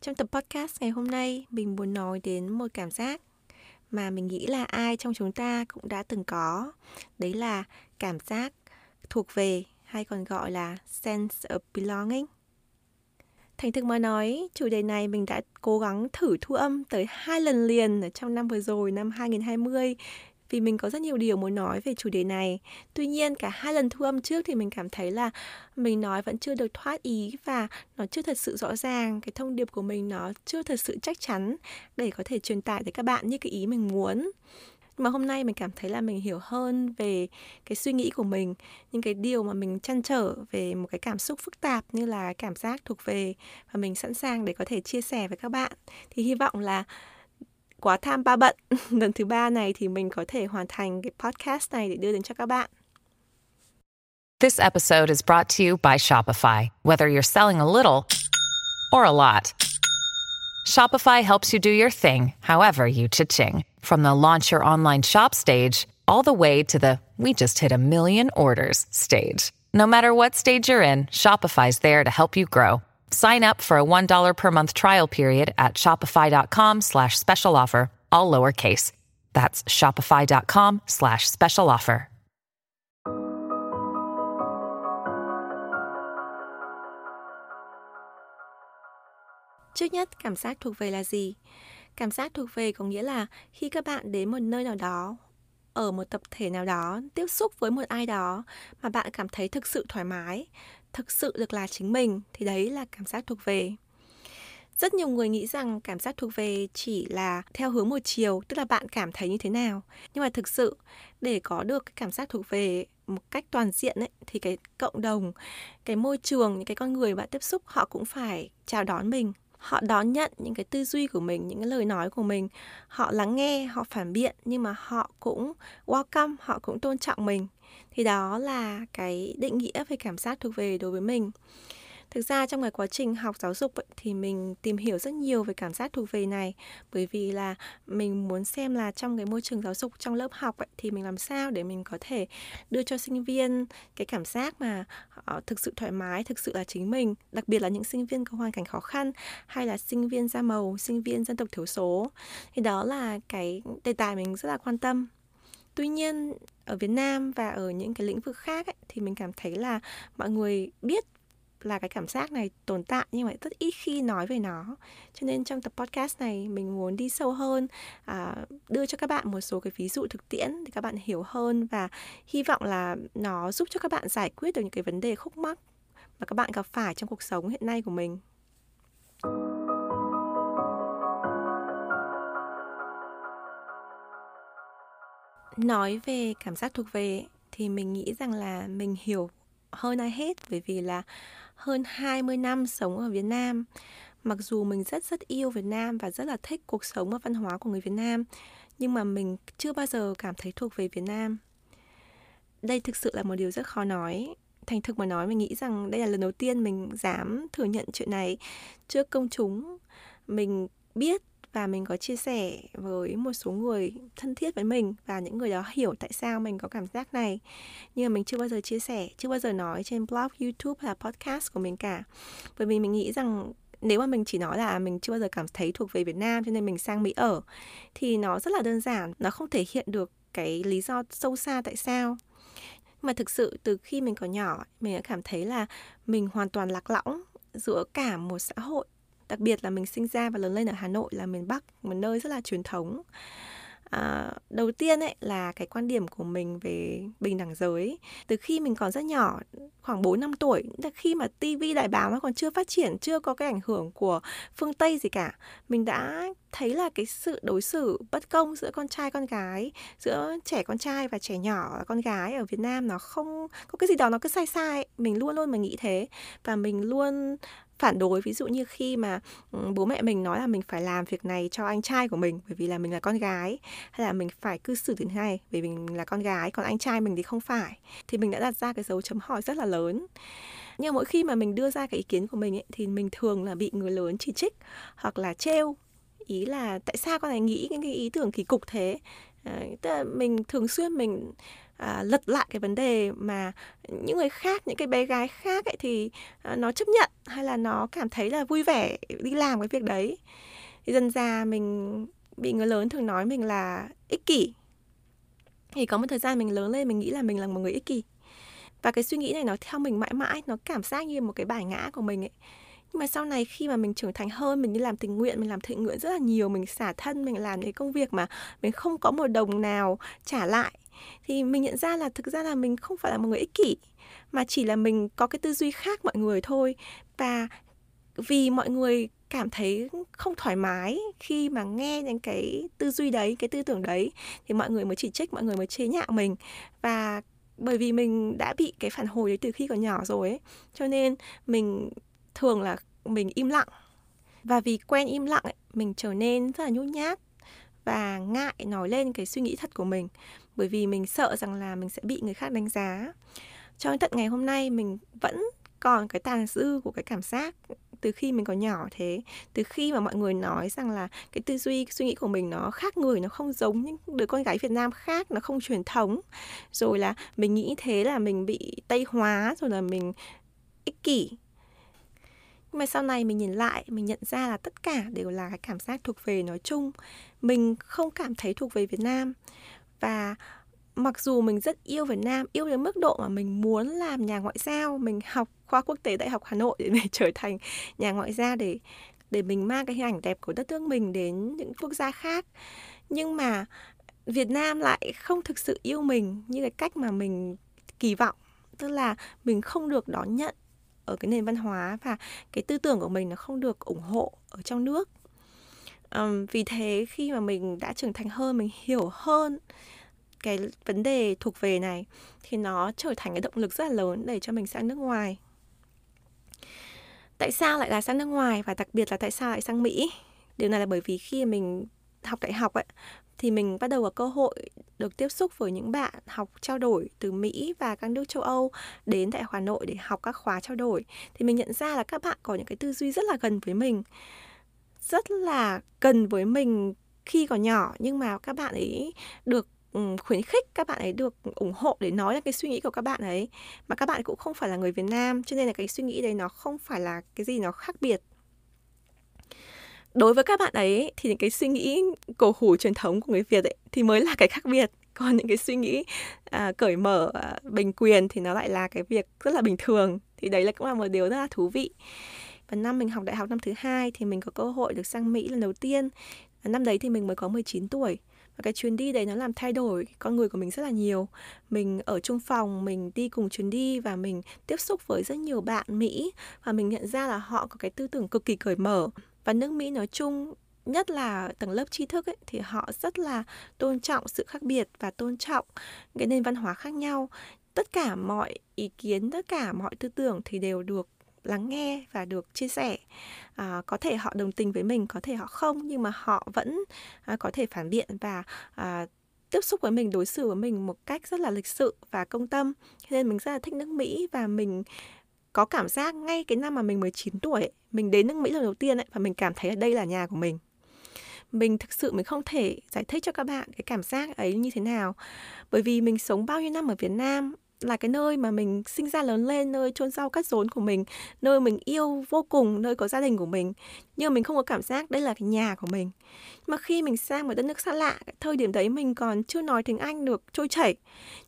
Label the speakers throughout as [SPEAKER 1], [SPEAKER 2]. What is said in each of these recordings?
[SPEAKER 1] Trong tập podcast ngày hôm nay, mình muốn nói đến một cảm giác mà mình nghĩ là ai trong chúng ta cũng đã từng có. Đấy là cảm giác thuộc về hay còn gọi là sense of belonging. Thành thực mà nói, chủ đề này mình đã cố gắng thử thu âm tới hai lần liền ở trong năm vừa rồi, năm 2020 vì mình có rất nhiều điều muốn nói về chủ đề này. Tuy nhiên cả hai lần thu âm trước thì mình cảm thấy là mình nói vẫn chưa được thoát ý và nó chưa thật sự rõ ràng, cái thông điệp của mình nó chưa thật sự chắc chắn để có thể truyền tải tới các bạn như cái ý mình muốn. Mà hôm nay mình cảm thấy là mình hiểu hơn về cái suy nghĩ của mình những cái điều mà mình chăn trở về một cái cảm xúc phức tạp như là cảm giác thuộc về và mình sẵn sàng để có thể chia sẻ với các bạn. Thì hy vọng là quá tham ba bận lần thứ ba này thì mình có thể hoàn thành cái podcast này để đưa đến cho các bạn.
[SPEAKER 2] This episode is brought to you by Shopify. Whether you're selling a little or a lot, Shopify helps you do your thing, however you cha-ching. From the launch your online shop stage all the way to the we just hit a million orders stage. No matter what stage you're in, Shopify's there to help you grow. Sign up for a $1 per month trial period at shopify.com slash special offer, all lowercase. That's shopify.com slash special offer.
[SPEAKER 1] Trước nhất, cảm giác thuộc về là gì? Cảm giác thuộc về có nghĩa là khi các bạn đến một nơi nào đó ở một tập thể nào đó tiếp xúc với một ai đó mà bạn cảm thấy thực sự thoải mái thực sự được là chính mình, thì đấy là cảm giác thuộc về. Rất nhiều người nghĩ rằng cảm giác thuộc về chỉ là theo hướng một chiều, tức là bạn cảm thấy như thế nào. Nhưng mà thực sự, để có được cái cảm giác thuộc về một cách toàn diện ấy, thì cái cộng đồng, cái môi trường, những cái con người bạn tiếp xúc, họ cũng phải chào đón mình. Họ đón nhận những cái tư duy của mình, những cái lời nói của mình. Họ lắng nghe, họ phản biện, nhưng mà họ cũng welcome, họ cũng tôn trọng mình thì đó là cái định nghĩa về cảm giác thuộc về đối với mình. Thực ra trong cái quá trình học giáo dục ấy, thì mình tìm hiểu rất nhiều về cảm giác thuộc về này. Bởi vì là mình muốn xem là trong cái môi trường giáo dục trong lớp học ấy, thì mình làm sao để mình có thể đưa cho sinh viên cái cảm giác mà họ thực sự thoải mái thực sự là chính mình đặc biệt là những sinh viên có hoàn cảnh khó khăn hay là sinh viên da màu sinh viên dân tộc thiểu số. Thì đó là cái đề tài mình rất là quan tâm tuy nhiên ở Việt Nam và ở những cái lĩnh vực khác ấy, thì mình cảm thấy là mọi người biết là cái cảm giác này tồn tại nhưng mà rất ít khi nói về nó. Cho nên trong tập podcast này mình muốn đi sâu hơn à, đưa cho các bạn một số cái ví dụ thực tiễn để các bạn hiểu hơn và hy vọng là nó giúp cho các bạn giải quyết được những cái vấn đề khúc mắc mà các bạn gặp phải trong cuộc sống hiện nay của mình. Nói về cảm giác thuộc về thì mình nghĩ rằng là mình hiểu hơn ai hết bởi vì là hơn 20 năm sống ở Việt Nam. Mặc dù mình rất rất yêu Việt Nam và rất là thích cuộc sống và văn hóa của người Việt Nam, nhưng mà mình chưa bao giờ cảm thấy thuộc về Việt Nam. Đây thực sự là một điều rất khó nói. Thành thực mà nói mình nghĩ rằng đây là lần đầu tiên mình dám thừa nhận chuyện này trước công chúng. Mình biết và mình có chia sẻ với một số người thân thiết với mình và những người đó hiểu tại sao mình có cảm giác này. Nhưng mà mình chưa bao giờ chia sẻ, chưa bao giờ nói trên blog, youtube hay là podcast của mình cả. Bởi vì mình nghĩ rằng nếu mà mình chỉ nói là mình chưa bao giờ cảm thấy thuộc về Việt Nam cho nên mình sang Mỹ ở, thì nó rất là đơn giản. Nó không thể hiện được cái lý do sâu xa tại sao. Mà thực sự từ khi mình còn nhỏ, mình đã cảm thấy là mình hoàn toàn lạc lõng giữa cả một xã hội đặc biệt là mình sinh ra và lớn lên ở Hà Nội là miền Bắc một nơi rất là truyền thống. À, đầu tiên ấy là cái quan điểm của mình về bình đẳng giới. Từ khi mình còn rất nhỏ khoảng 4 năm tuổi khi mà tivi đại báo nó còn chưa phát triển chưa có cái ảnh hưởng của phương Tây gì cả mình đã thấy là cái sự đối xử bất công giữa con trai con gái giữa trẻ con trai và trẻ nhỏ con gái ở Việt Nam nó không có cái gì đó nó cứ sai sai mình luôn luôn mình nghĩ thế. Và mình luôn phản đối. Ví dụ như khi mà ừ, bố mẹ mình nói là mình phải làm việc này cho anh trai của mình bởi vì là mình là con gái hay là mình phải cư xử thế này bởi vì mình là con gái còn anh trai mình thì không phải thì mình đã đặt ra cái dấu chấm hỏi rất là lớn. Nhưng mỗi khi mà mình đưa ra cái ý kiến của mình ấy, thì mình thường là bị người lớn chỉ trích hoặc là trêu ý là tại sao con này nghĩ những cái ý tưởng kỳ cục thế? À, tức là mình thường xuyên mình à, lật lại cái vấn đề mà những người khác những cái bé gái khác ấy thì à, nó chấp nhận hay là nó cảm thấy là vui vẻ đi làm cái việc đấy. Thì dần già mình bị người lớn thường nói mình là ích kỷ. Thì có một thời gian mình lớn lên mình nghĩ là mình là một người ích kỷ. Và cái suy nghĩ này nó theo mình mãi mãi nó cảm giác như một cái bài ngã của mình ấy. Nhưng mà sau này khi mà mình trưởng thành hơn mình đi làm tình nguyện mình làm thiện nguyện rất là nhiều mình xả thân mình làm những công việc mà mình không có một đồng nào trả lại thì mình nhận ra là thực ra là mình không phải là một người ích kỷ mà chỉ là mình có cái tư duy khác mọi người thôi. Và vì mọi người cảm thấy không thoải mái khi mà nghe những cái tư duy đấy cái tư tưởng đấy thì mọi người mới chỉ trích mọi người mới chế nhạo mình. Và bởi vì mình đã bị cái phản hồi đấy từ khi còn nhỏ rồi ấy cho nên mình thường là mình im lặng. Và vì quen im lặng ấy, mình trở nên rất là nhút nhát và ngại nói lên cái suy nghĩ thật của mình bởi vì mình sợ rằng là mình sẽ bị người khác đánh giá. Cho đến tận ngày hôm nay, mình vẫn còn cái tàn dư của cái cảm giác từ khi mình còn nhỏ thế. Từ khi mà mọi người nói rằng là cái tư duy cái suy nghĩ của mình nó khác người, nó không giống những đứa con gái Việt Nam khác, nó không truyền thống. Rồi là mình nghĩ thế là mình bị tây hóa, rồi là mình ích kỷ. Nhưng mà sau này mình nhìn lại, mình nhận ra là tất cả đều là cái cảm giác thuộc về nói chung. Mình không cảm thấy thuộc về Việt Nam và mặc dù mình rất yêu Việt Nam, yêu đến mức độ mà mình muốn làm nhà ngoại giao, mình học khoa quốc tế Đại học Hà Nội để mình trở thành nhà ngoại giao để để mình mang cái hình ảnh đẹp của đất nước mình đến những quốc gia khác. Nhưng mà Việt Nam lại không thực sự yêu mình như cái cách mà mình kỳ vọng, tức là mình không được đón nhận ở cái nền văn hóa và cái tư tưởng của mình nó không được ủng hộ ở trong nước. Um, vì thế khi mà mình đã trưởng thành hơn, mình hiểu hơn cái vấn đề thuộc về này thì nó trở thành cái động lực rất là lớn để cho mình sang nước ngoài. Tại sao lại là sang nước ngoài và đặc biệt là tại sao lại sang mỹ? Điều này là bởi vì khi mình học đại học ấy thì mình bắt đầu có cơ hội được tiếp xúc với những bạn học trao đổi từ Mỹ và các nước châu Âu đến tại Hà Nội để học các khóa trao đổi. Thì mình nhận ra là các bạn có những cái tư duy rất là gần với mình rất là cần với mình khi còn nhỏ nhưng mà các bạn ấy được ừ, khuyến khích các bạn ấy được ủng hộ để nói ra cái suy nghĩ của các bạn ấy. Mà các bạn cũng không phải là người Việt Nam cho nên là cái suy nghĩ đấy nó không phải là cái gì nó khác biệt. Đối với các bạn ấy thì những cái suy nghĩ cổ hủ truyền thống của người Việt ấy thì mới là cái khác biệt. Còn những cái suy nghĩ à, cởi mở à, bình quyền thì nó lại là cái việc rất là bình thường. Thì đấy là cũng là một điều rất là thú vị và năm mình học đại học năm thứ hai thì mình có cơ hội được sang Mỹ lần đầu tiên. Năm đấy thì mình mới có 19 tuổi. Và cái chuyến đi đấy nó làm thay đổi con người của mình rất là nhiều. Mình ở chung phòng mình đi cùng chuyến đi và mình tiếp xúc với rất nhiều bạn mỹ. Và mình nhận ra là họ có cái tư tưởng cực kỳ cởi mở. Và nước mỹ nói chung nhất là tầng lớp tri thức ấy, thì họ rất là tôn trọng sự khác biệt và tôn trọng cái nền văn hóa khác nhau. Tất cả mọi ý kiến tất cả mọi tư tưởng thì đều được lắng nghe và được chia sẻ. À, có thể họ đồng tình với mình có thể họ không nhưng mà họ vẫn à, có thể phản biện và à, tiếp xúc với mình đối xử với mình một cách rất là lịch sự và công tâm. Nên mình rất là thích nước Mỹ và mình có cảm giác ngay cái năm mà mình 19 tuổi mình đến nước Mỹ lần đầu tiên ấy, và mình cảm thấy là đây là nhà của mình. Mình thực sự mình không thể giải thích cho các bạn cái cảm giác ấy như thế nào bởi vì mình sống bao nhiêu năm ở Việt Nam là cái nơi mà mình sinh ra lớn lên, nơi chôn rau cắt rốn của mình, nơi mình yêu vô cùng, nơi có gia đình của mình. Nhưng mà mình không có cảm giác đây là cái nhà của mình. Mà khi mình sang một đất nước xa lạ, thời điểm đấy mình còn chưa nói tiếng anh được trôi chảy.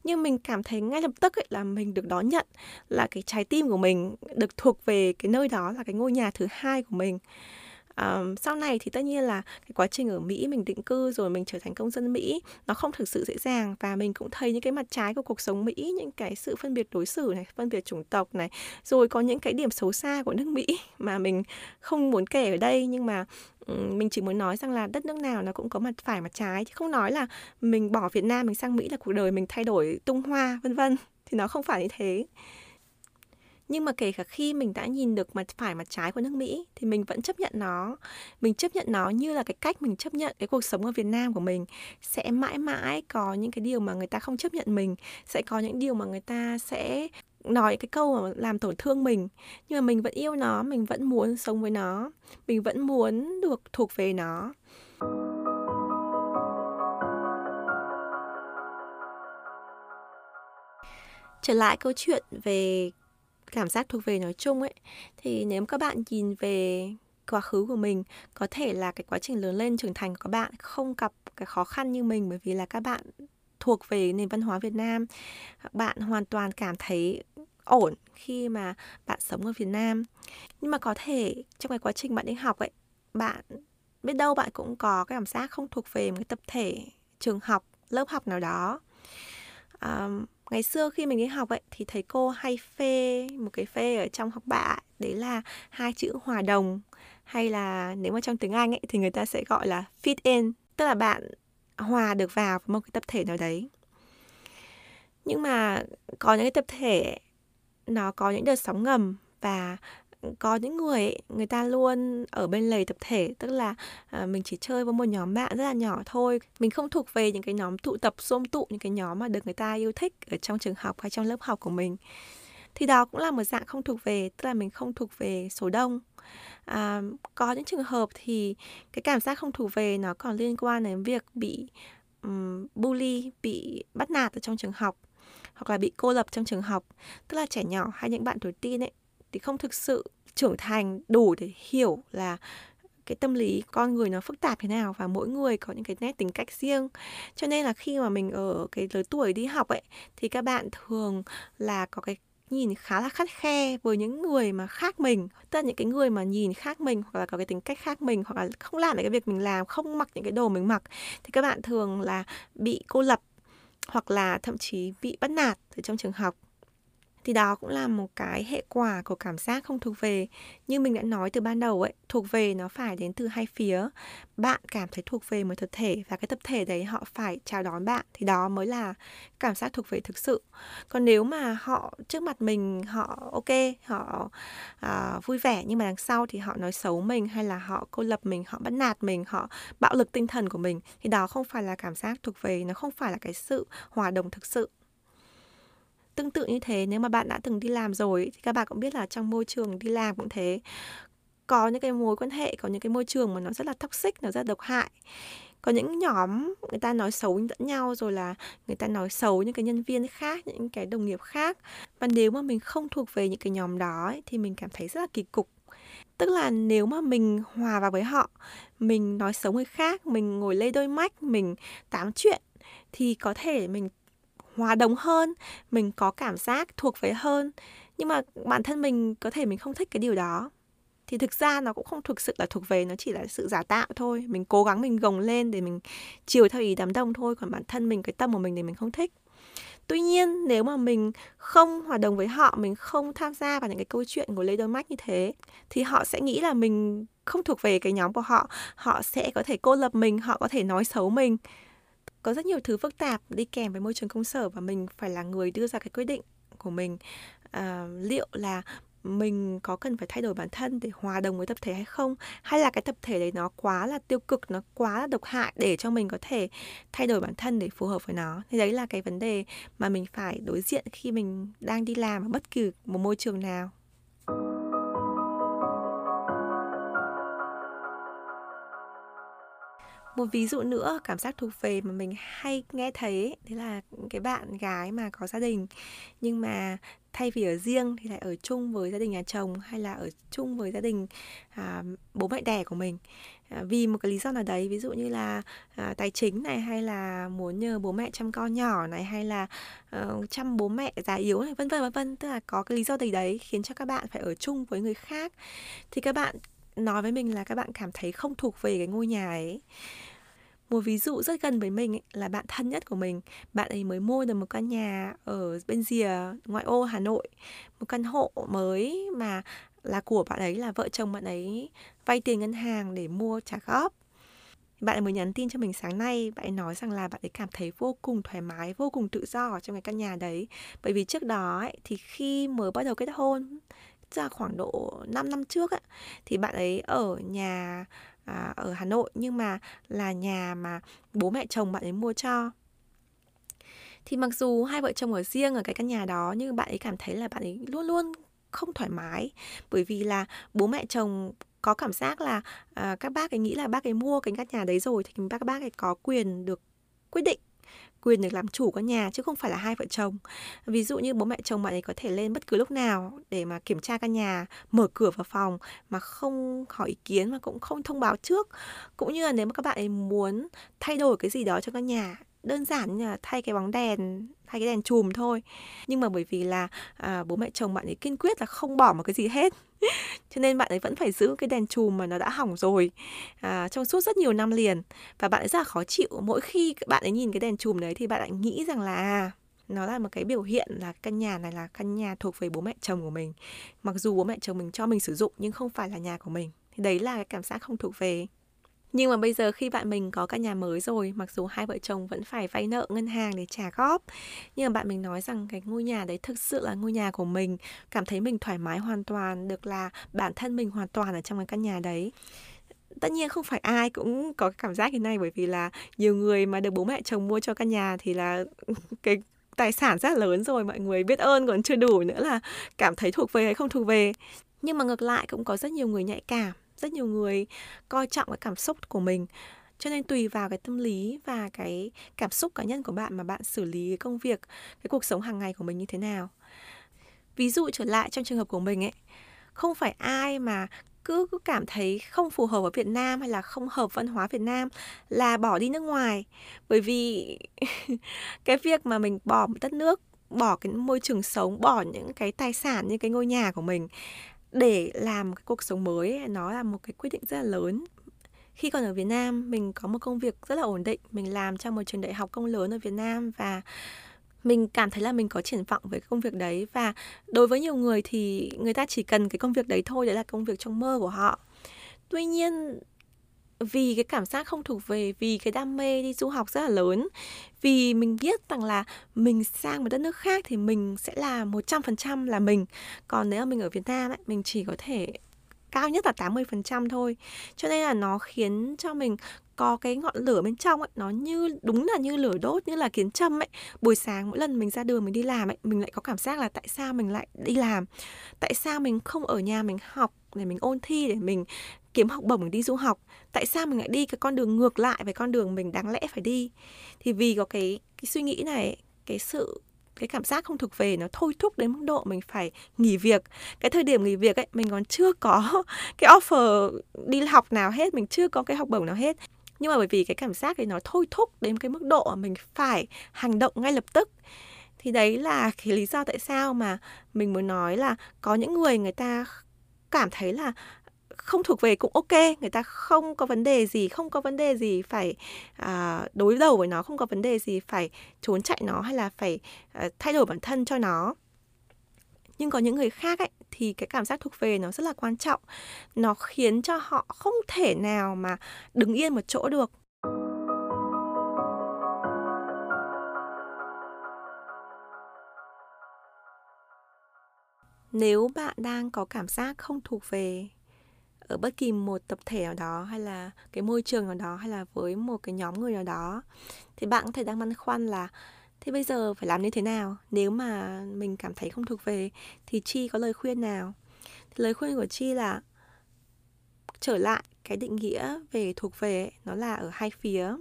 [SPEAKER 1] Nhưng mình cảm thấy ngay lập tức ấy là mình được đón nhận là cái trái tim của mình được thuộc về cái nơi đó là cái ngôi nhà thứ hai của mình um, sau này thì tất nhiên là cái quá trình ở Mỹ mình định cư rồi mình trở thành công dân Mỹ nó không thực sự dễ dàng và mình cũng thấy những cái mặt trái của cuộc sống Mỹ những cái sự phân biệt đối xử này phân biệt chủng tộc này rồi có những cái điểm xấu xa của nước Mỹ mà mình không muốn kể ở đây. Nhưng mà mình chỉ muốn nói rằng là đất nước nào nó cũng có mặt phải mặt trái chứ không nói là mình bỏ Việt Nam mình sang Mỹ là cuộc đời mình thay đổi tung hoa vân vân. Thì nó không phải như thế nhưng mà kể cả khi mình đã nhìn được mặt phải mặt trái của nước Mỹ thì mình vẫn chấp nhận nó. Mình chấp nhận nó như là cái cách mình chấp nhận cái cuộc sống ở Việt Nam của mình. Sẽ mãi mãi có những cái điều mà người ta không chấp nhận mình. Sẽ có những điều mà người ta sẽ nói cái câu mà làm tổn thương mình. Nhưng mà mình vẫn yêu nó, mình vẫn muốn sống với nó. Mình vẫn muốn được thuộc về nó. Trở lại câu chuyện về cảm giác thuộc về nói chung ấy. Thì nếu các bạn nhìn về quá khứ của mình có thể là cái quá trình lớn lên trưởng thành của các bạn không gặp cái khó khăn như mình bởi vì là các bạn thuộc về nền văn hóa Việt Nam. Bạn hoàn toàn cảm thấy ổn khi mà bạn sống ở Việt Nam. Nhưng mà có thể trong cái quá trình bạn đi học ấy bạn biết đâu bạn cũng có cái cảm giác không thuộc về một cái tập thể trường học lớp học nào đó. Um, ngày xưa khi mình đi học ấy, thì thầy cô hay phê một cái phê ở trong học bạ đấy là hai chữ hòa đồng. Hay là nếu mà trong tiếng Anh ấy, thì người ta sẽ gọi là fit in, tức là bạn hòa được vào một cái tập thể nào đấy. Nhưng mà có những cái tập thể, nó có những đợt sóng ngầm và có những người ấy, người ta luôn ở bên lề tập thể tức là à, mình chỉ chơi với một nhóm bạn rất là nhỏ thôi. Mình không thuộc về những cái nhóm tụ tập xôm tụ những cái nhóm mà được người ta yêu thích ở trong trường học hay trong lớp học của mình. Thì đó cũng là một dạng không thuộc về tức là mình không thuộc về số đông. À, có những trường hợp thì cái cảm giác không thuộc về nó còn liên quan đến việc bị um, bully bị bắt nạt ở trong trường học hoặc là bị cô lập trong trường học. Tức là trẻ nhỏ hay những bạn tuổi teen ấy thì không thực sự trưởng thành đủ để hiểu là cái tâm lý con người nó phức tạp thế nào và mỗi người có những cái nét tính cách riêng. Cho nên là khi mà mình ở cái lứa tuổi đi học ấy, thì các bạn thường là có cái nhìn khá là khắt khe với những người mà khác mình. Tức là những cái người mà nhìn khác mình hoặc là có cái tính cách khác mình hoặc là không làm được cái việc mình làm, không mặc những cái đồ mình mặc, thì các bạn thường là bị cô lập hoặc là thậm chí bị bắt nạt ở trong trường học thì đó cũng là một cái hệ quả của cảm giác không thuộc về. Như mình đã nói từ ban đầu ấy thuộc về nó phải đến từ hai phía. Bạn cảm thấy thuộc về một tập thể và cái tập thể đấy họ phải chào đón bạn thì đó mới là cảm giác thuộc về thực sự. Còn nếu mà họ trước mặt mình họ ok họ uh, vui vẻ nhưng mà đằng sau thì họ nói xấu mình hay là họ cô lập mình họ bắt nạt mình họ bạo lực tinh thần của mình thì đó không phải là cảm giác thuộc về nó không phải là cái sự hòa đồng thực sự tương tự như thế nếu mà bạn đã từng đi làm rồi thì các bạn cũng biết là trong môi trường đi làm cũng thế. Có những cái mối quan hệ có những cái môi trường mà nó rất là toxic nó rất là độc hại. Có những nhóm người ta nói xấu lẫn nhau rồi là người ta nói xấu những cái nhân viên khác những cái đồng nghiệp khác. Và nếu mà mình không thuộc về những cái nhóm đó ấy, thì mình cảm thấy rất là kỳ cục. Tức là nếu mà mình hòa vào với họ mình nói xấu người khác mình ngồi lê đôi mắt mình tám chuyện thì có thể mình hòa đồng hơn, mình có cảm giác thuộc về hơn. Nhưng mà bản thân mình có thể mình không thích cái điều đó. Thì thực ra nó cũng không thực sự là thuộc về, nó chỉ là sự giả tạo thôi. Mình cố gắng mình gồng lên để mình chiều theo ý đám đông thôi, còn bản thân mình, cái tâm của mình thì mình không thích. Tuy nhiên, nếu mà mình không hòa đồng với họ, mình không tham gia vào những cái câu chuyện của lê đôi mắt như thế, thì họ sẽ nghĩ là mình không thuộc về cái nhóm của họ. Họ sẽ có thể cô lập mình, họ có thể nói xấu mình có rất nhiều thứ phức tạp đi kèm với môi trường công sở và mình phải là người đưa ra cái quyết định của mình. À, liệu là mình có cần phải thay đổi bản thân để hòa đồng với tập thể hay không? Hay là cái tập thể đấy nó quá là tiêu cực nó quá là độc hại để cho mình có thể thay đổi bản thân để phù hợp với nó? Thì đấy là cái vấn đề mà mình phải đối diện khi mình đang đi làm ở bất kỳ một môi trường nào. Một ví dụ nữa cảm giác thuộc về mà mình hay nghe thấy đấy là cái bạn gái mà có gia đình nhưng mà thay vì ở riêng thì lại ở chung với gia đình nhà chồng hay là ở chung với gia đình à, bố mẹ đẻ của mình. À, vì một cái lý do nào đấy ví dụ như là à, tài chính này hay là muốn nhờ bố mẹ chăm con nhỏ này hay là uh, chăm bố mẹ già yếu này vân vân vân vân. Tức là có cái lý do gì đấy khiến cho các bạn phải ở chung với người khác. Thì các bạn nói với mình là các bạn cảm thấy không thuộc về cái ngôi nhà ấy một ví dụ rất gần với mình ấy, là bạn thân nhất của mình. Bạn ấy mới mua được một căn nhà ở bên rìa ngoại ô hà nội. Một căn hộ mới mà là của bạn ấy là vợ chồng bạn ấy vay tiền ngân hàng để mua trả góp. Bạn ấy mới nhắn tin cho mình sáng nay bạn ấy nói rằng là bạn ấy cảm thấy vô cùng thoải mái vô cùng tự do ở trong cái căn nhà đấy. Bởi vì trước đó ấy, thì khi mới bắt đầu kết hôn ra khoảng độ 5 năm trước ấy, thì bạn ấy ở nhà à, ở Hà Nội nhưng mà là nhà mà bố mẹ chồng bạn ấy mua cho. Thì mặc dù hai vợ chồng ở riêng ở cái căn nhà đó nhưng bạn ấy cảm thấy là bạn ấy luôn luôn không thoải mái. Bởi vì là bố mẹ chồng có cảm giác là à, các bác ấy nghĩ là bác ấy mua cái căn nhà đấy rồi thì các bác ấy có quyền được quyết định quyền được làm chủ căn nhà chứ không phải là hai vợ chồng. Ví dụ như bố mẹ chồng bạn ấy có thể lên bất cứ lúc nào để mà kiểm tra căn nhà, mở cửa vào phòng mà không hỏi ý kiến mà cũng không thông báo trước. Cũng như là nếu mà các bạn ấy muốn thay đổi cái gì đó cho căn nhà đơn giản như là thay cái bóng đèn thay cái đèn chùm thôi. Nhưng mà bởi vì là à, bố mẹ chồng bạn ấy kiên quyết là không bỏ một cái gì hết. Cho nên bạn ấy vẫn phải giữ cái đèn chùm mà nó đã hỏng rồi à, trong suốt rất nhiều năm liền. Và bạn ấy rất là khó chịu. Mỗi khi bạn ấy nhìn cái đèn chùm đấy thì bạn lại nghĩ rằng là à, nó là một cái biểu hiện là căn nhà này là căn nhà thuộc về bố mẹ chồng của mình. Mặc dù bố mẹ chồng mình cho mình sử dụng nhưng không phải là nhà của mình. Thì đấy là cái cảm giác không thuộc về nhưng mà bây giờ khi bạn mình có căn nhà mới rồi, mặc dù hai vợ chồng vẫn phải vay nợ ngân hàng để trả góp, nhưng mà bạn mình nói rằng cái ngôi nhà đấy thực sự là ngôi nhà của mình, cảm thấy mình thoải mái hoàn toàn, được là bản thân mình hoàn toàn ở trong cái căn nhà đấy. Tất nhiên không phải ai cũng có cảm giác như này bởi vì là nhiều người mà được bố mẹ chồng mua cho căn nhà thì là cái tài sản rất lớn rồi mọi người biết ơn còn chưa đủ nữa là cảm thấy thuộc về hay không thuộc về. Nhưng mà ngược lại cũng có rất nhiều người nhạy cảm rất nhiều người coi trọng cái cảm xúc của mình. Cho nên tùy vào cái tâm lý và cái cảm xúc cá nhân của bạn mà bạn xử lý cái công việc cái cuộc sống hàng ngày của mình như thế nào. Ví dụ trở lại trong trường hợp của mình ấy không phải ai mà cứ, cứ cảm thấy không phù hợp ở Việt Nam hay là không hợp văn hóa Việt Nam là bỏ đi nước ngoài. Bởi vì cái việc mà mình bỏ một đất nước bỏ cái môi trường sống bỏ những cái tài sản như cái ngôi nhà của mình để làm cái cuộc sống mới nó là một cái quyết định rất là lớn. Khi còn ở Việt Nam, mình có một công việc rất là ổn định, mình làm trong một trường đại học công lớn ở Việt Nam và mình cảm thấy là mình có triển vọng với công việc đấy. Và đối với nhiều người thì người ta chỉ cần cái công việc đấy thôi, đấy là công việc trong mơ của họ. Tuy nhiên vì cái cảm giác không thuộc về, vì cái đam mê đi du học rất là lớn. Vì mình biết rằng là mình sang một đất nước khác thì mình sẽ là một trăm phần trăm là mình. Còn nếu mà mình ở Việt Nam ấy, mình chỉ có thể cao nhất là 80% thôi. Cho nên là nó khiến cho mình có cái ngọn lửa bên trong ấy, nó như, đúng là như lửa đốt, như là kiến châm ấy. Buổi sáng mỗi lần mình ra đường mình đi làm ấy, mình lại có cảm giác là tại sao mình lại đi làm? Tại sao mình không ở nhà mình học để mình ôn thi, để mình kiếm học bổng để đi du học? Tại sao mình lại đi cái con đường ngược lại với con đường mình đáng lẽ phải đi? Thì vì có cái cái suy nghĩ này cái sự, cái cảm giác không thuộc về nó thôi thúc đến mức độ mình phải nghỉ việc. Cái thời điểm nghỉ việc ấy, mình còn chưa có cái offer đi học nào hết, mình chưa có cái học bổng nào hết nhưng mà bởi vì cái cảm giác ấy nó thôi thúc đến cái mức độ mà mình phải hành động ngay lập tức. Thì đấy là cái lý do tại sao mà mình muốn nói là có những người người ta cảm thấy là không thuộc về cũng ok người ta không có vấn đề gì không có vấn đề gì phải à, đối đầu với nó không có vấn đề gì phải trốn chạy nó hay là phải à, thay đổi bản thân cho nó. Nhưng có những người khác ấy thì cái cảm giác thuộc về nó rất là quan trọng. Nó khiến cho họ không thể nào mà đứng yên một chỗ được. Nếu bạn đang có cảm giác không thuộc về ở bất kỳ một tập thể nào đó hay là cái môi trường nào đó hay là với một cái nhóm người nào đó, thì bạn có thể đang băn khoăn là thế bây giờ phải làm như thế nào? Nếu mà mình cảm thấy không thuộc về, thì chi có lời khuyên nào? Thì lời khuyên của chi là trở lại cái định nghĩa về thuộc về, nó là ở hai phía.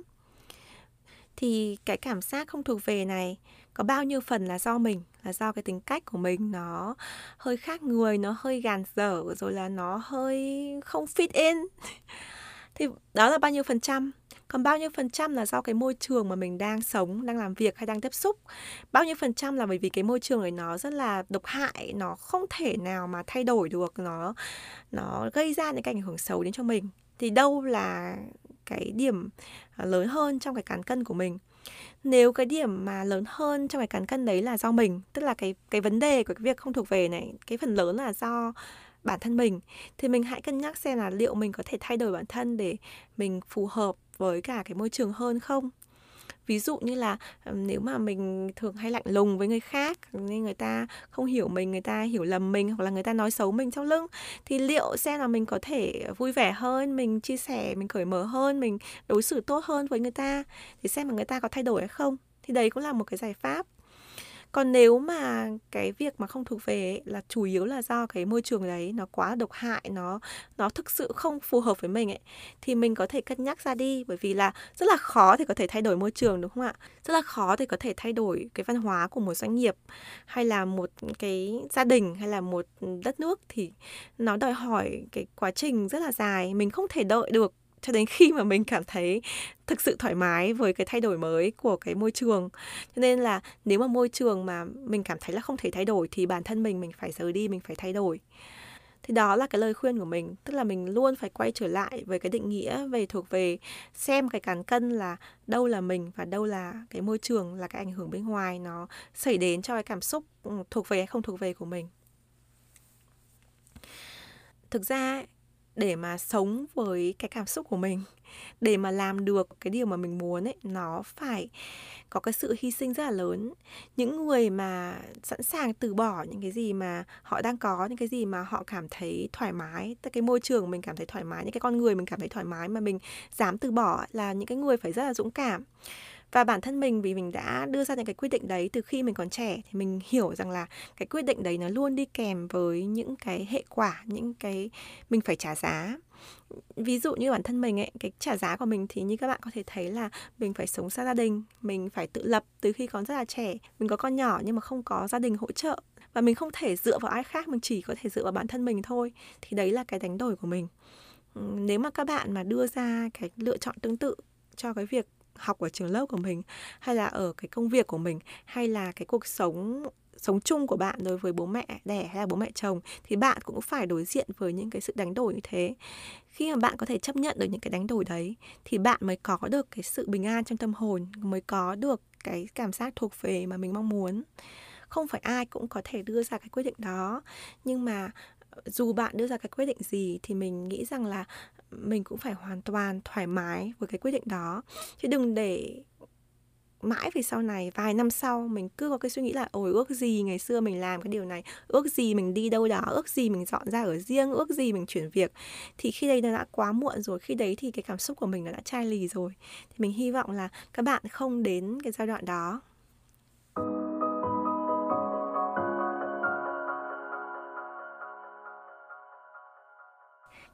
[SPEAKER 1] Thì cái cảm giác không thuộc về này có bao nhiêu phần là do mình, là do cái tính cách của mình, nó hơi khác người, nó hơi gàn dở, rồi là nó hơi không fit in? thì đó là bao nhiêu phần trăm? Còn bao nhiêu phần trăm là do cái môi trường mà mình đang sống, đang làm việc hay đang tiếp xúc? Bao nhiêu phần trăm là bởi vì cái môi trường ấy nó rất là độc hại, nó không thể nào mà thay đổi được, nó nó gây ra những cái ảnh hưởng xấu đến cho mình. Thì đâu là cái điểm à, lớn hơn trong cái cán cân của mình? Nếu cái điểm mà lớn hơn trong cái cán cân đấy là do mình, tức là cái cái vấn đề của cái việc không thuộc về này, cái phần lớn là do bản thân mình, thì mình hãy cân nhắc xem là liệu mình có thể thay đổi bản thân để mình phù hợp với cả cái môi trường hơn không. Ví dụ như là nếu mà mình thường hay lạnh lùng với người khác nên người ta không hiểu mình, người ta hiểu lầm mình hoặc là người ta nói xấu mình trong lưng, thì liệu xem là mình có thể vui vẻ hơn, mình chia sẻ, mình cởi mở hơn, mình đối xử tốt hơn với người ta, thì xem là người ta có thay đổi hay không. Thì đấy cũng là một cái giải pháp còn nếu mà cái việc mà không thuộc về ấy, là chủ yếu là do cái môi trường đấy nó quá độc hại nó nó thực sự không phù hợp với mình ấy thì mình có thể cân nhắc ra đi. Bởi vì là rất là khó thì có thể thay đổi môi trường đúng không ạ? Rất là khó thì có thể thay đổi cái văn hóa của một doanh nghiệp hay là một cái gia đình hay là một đất nước thì nó đòi hỏi cái quá trình rất là dài. Mình không thể đợi được cho đến khi mà mình cảm thấy thực sự thoải mái với cái thay đổi mới của cái môi trường. Cho nên là nếu mà môi trường mà mình cảm thấy là không thể thay đổi thì bản thân mình mình phải rời đi, mình phải thay đổi. Thì đó là cái lời khuyên của mình, tức là mình luôn phải quay trở lại với cái định nghĩa về thuộc về xem cái cán cân là đâu là mình và đâu là cái môi trường là cái ảnh hưởng bên ngoài nó xảy đến cho cái cảm xúc ừ, thuộc về hay không thuộc về của mình. Thực ra để mà sống với cái cảm xúc của mình, để mà làm được cái điều mà mình muốn ấy, nó phải có cái sự hy sinh rất là lớn. Những người mà sẵn sàng từ bỏ những cái gì mà họ đang có, những cái gì mà họ cảm thấy thoải mái, tức cái môi trường mình cảm thấy thoải mái, những cái con người mình cảm thấy thoải mái mà mình dám từ bỏ là những cái người phải rất là dũng cảm và bản thân mình vì mình đã đưa ra những cái quyết định đấy từ khi mình còn trẻ thì mình hiểu rằng là cái quyết định đấy nó luôn đi kèm với những cái hệ quả, những cái mình phải trả giá. Ví dụ như bản thân mình ấy, cái trả giá của mình thì như các bạn có thể thấy là mình phải sống xa gia đình, mình phải tự lập từ khi còn rất là trẻ. Mình có con nhỏ nhưng mà không có gia đình hỗ trợ và mình không thể dựa vào ai khác, mình chỉ có thể dựa vào bản thân mình thôi. Thì đấy là cái đánh đổi của mình. Nếu mà các bạn mà đưa ra cái lựa chọn tương tự cho cái việc học ở trường lớp của mình, hay là ở cái công việc của mình, hay là cái cuộc sống sống chung của bạn đối với bố mẹ đẻ hay là bố mẹ chồng, thì bạn cũng phải đối diện với những cái sự đánh đổi như thế. Khi mà bạn có thể chấp nhận được những cái đánh đổi đấy, thì bạn mới có được cái sự bình an trong tâm hồn, mới có được cái cảm giác thuộc về mà mình mong muốn. Không phải ai cũng có thể đưa ra cái quyết định đó, nhưng mà dù bạn đưa ra cái quyết định gì thì mình nghĩ rằng là mình cũng phải hoàn toàn thoải mái với cái quyết định đó. Chứ đừng để mãi về sau này, vài năm sau, mình cứ có cái suy nghĩ là, ôi, ước gì ngày xưa mình làm cái điều này, ước gì mình đi đâu đó, ước gì mình dọn ra ở riêng, ước gì mình chuyển việc. Thì khi đấy nó đã quá muộn rồi, khi đấy thì cái cảm xúc của mình nó đã chai lì rồi. Thì mình hy vọng là các bạn không đến cái giai đoạn đó.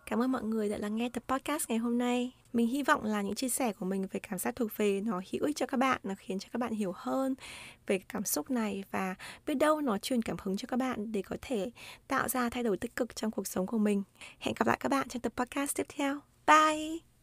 [SPEAKER 1] Cảm ơn mọi người đã lắng nghe tập podcast ngày hôm nay. Mình hy vọng là những chia sẻ của mình về cảm giác thuộc về nó hữu ích cho các bạn, nó khiến cho các bạn hiểu hơn về cảm xúc này và biết đâu nó truyền cảm hứng cho các bạn để có thể tạo ra thay đổi tích cực trong cuộc sống của mình. Hẹn gặp lại các bạn trong tập podcast tiếp theo. Bye!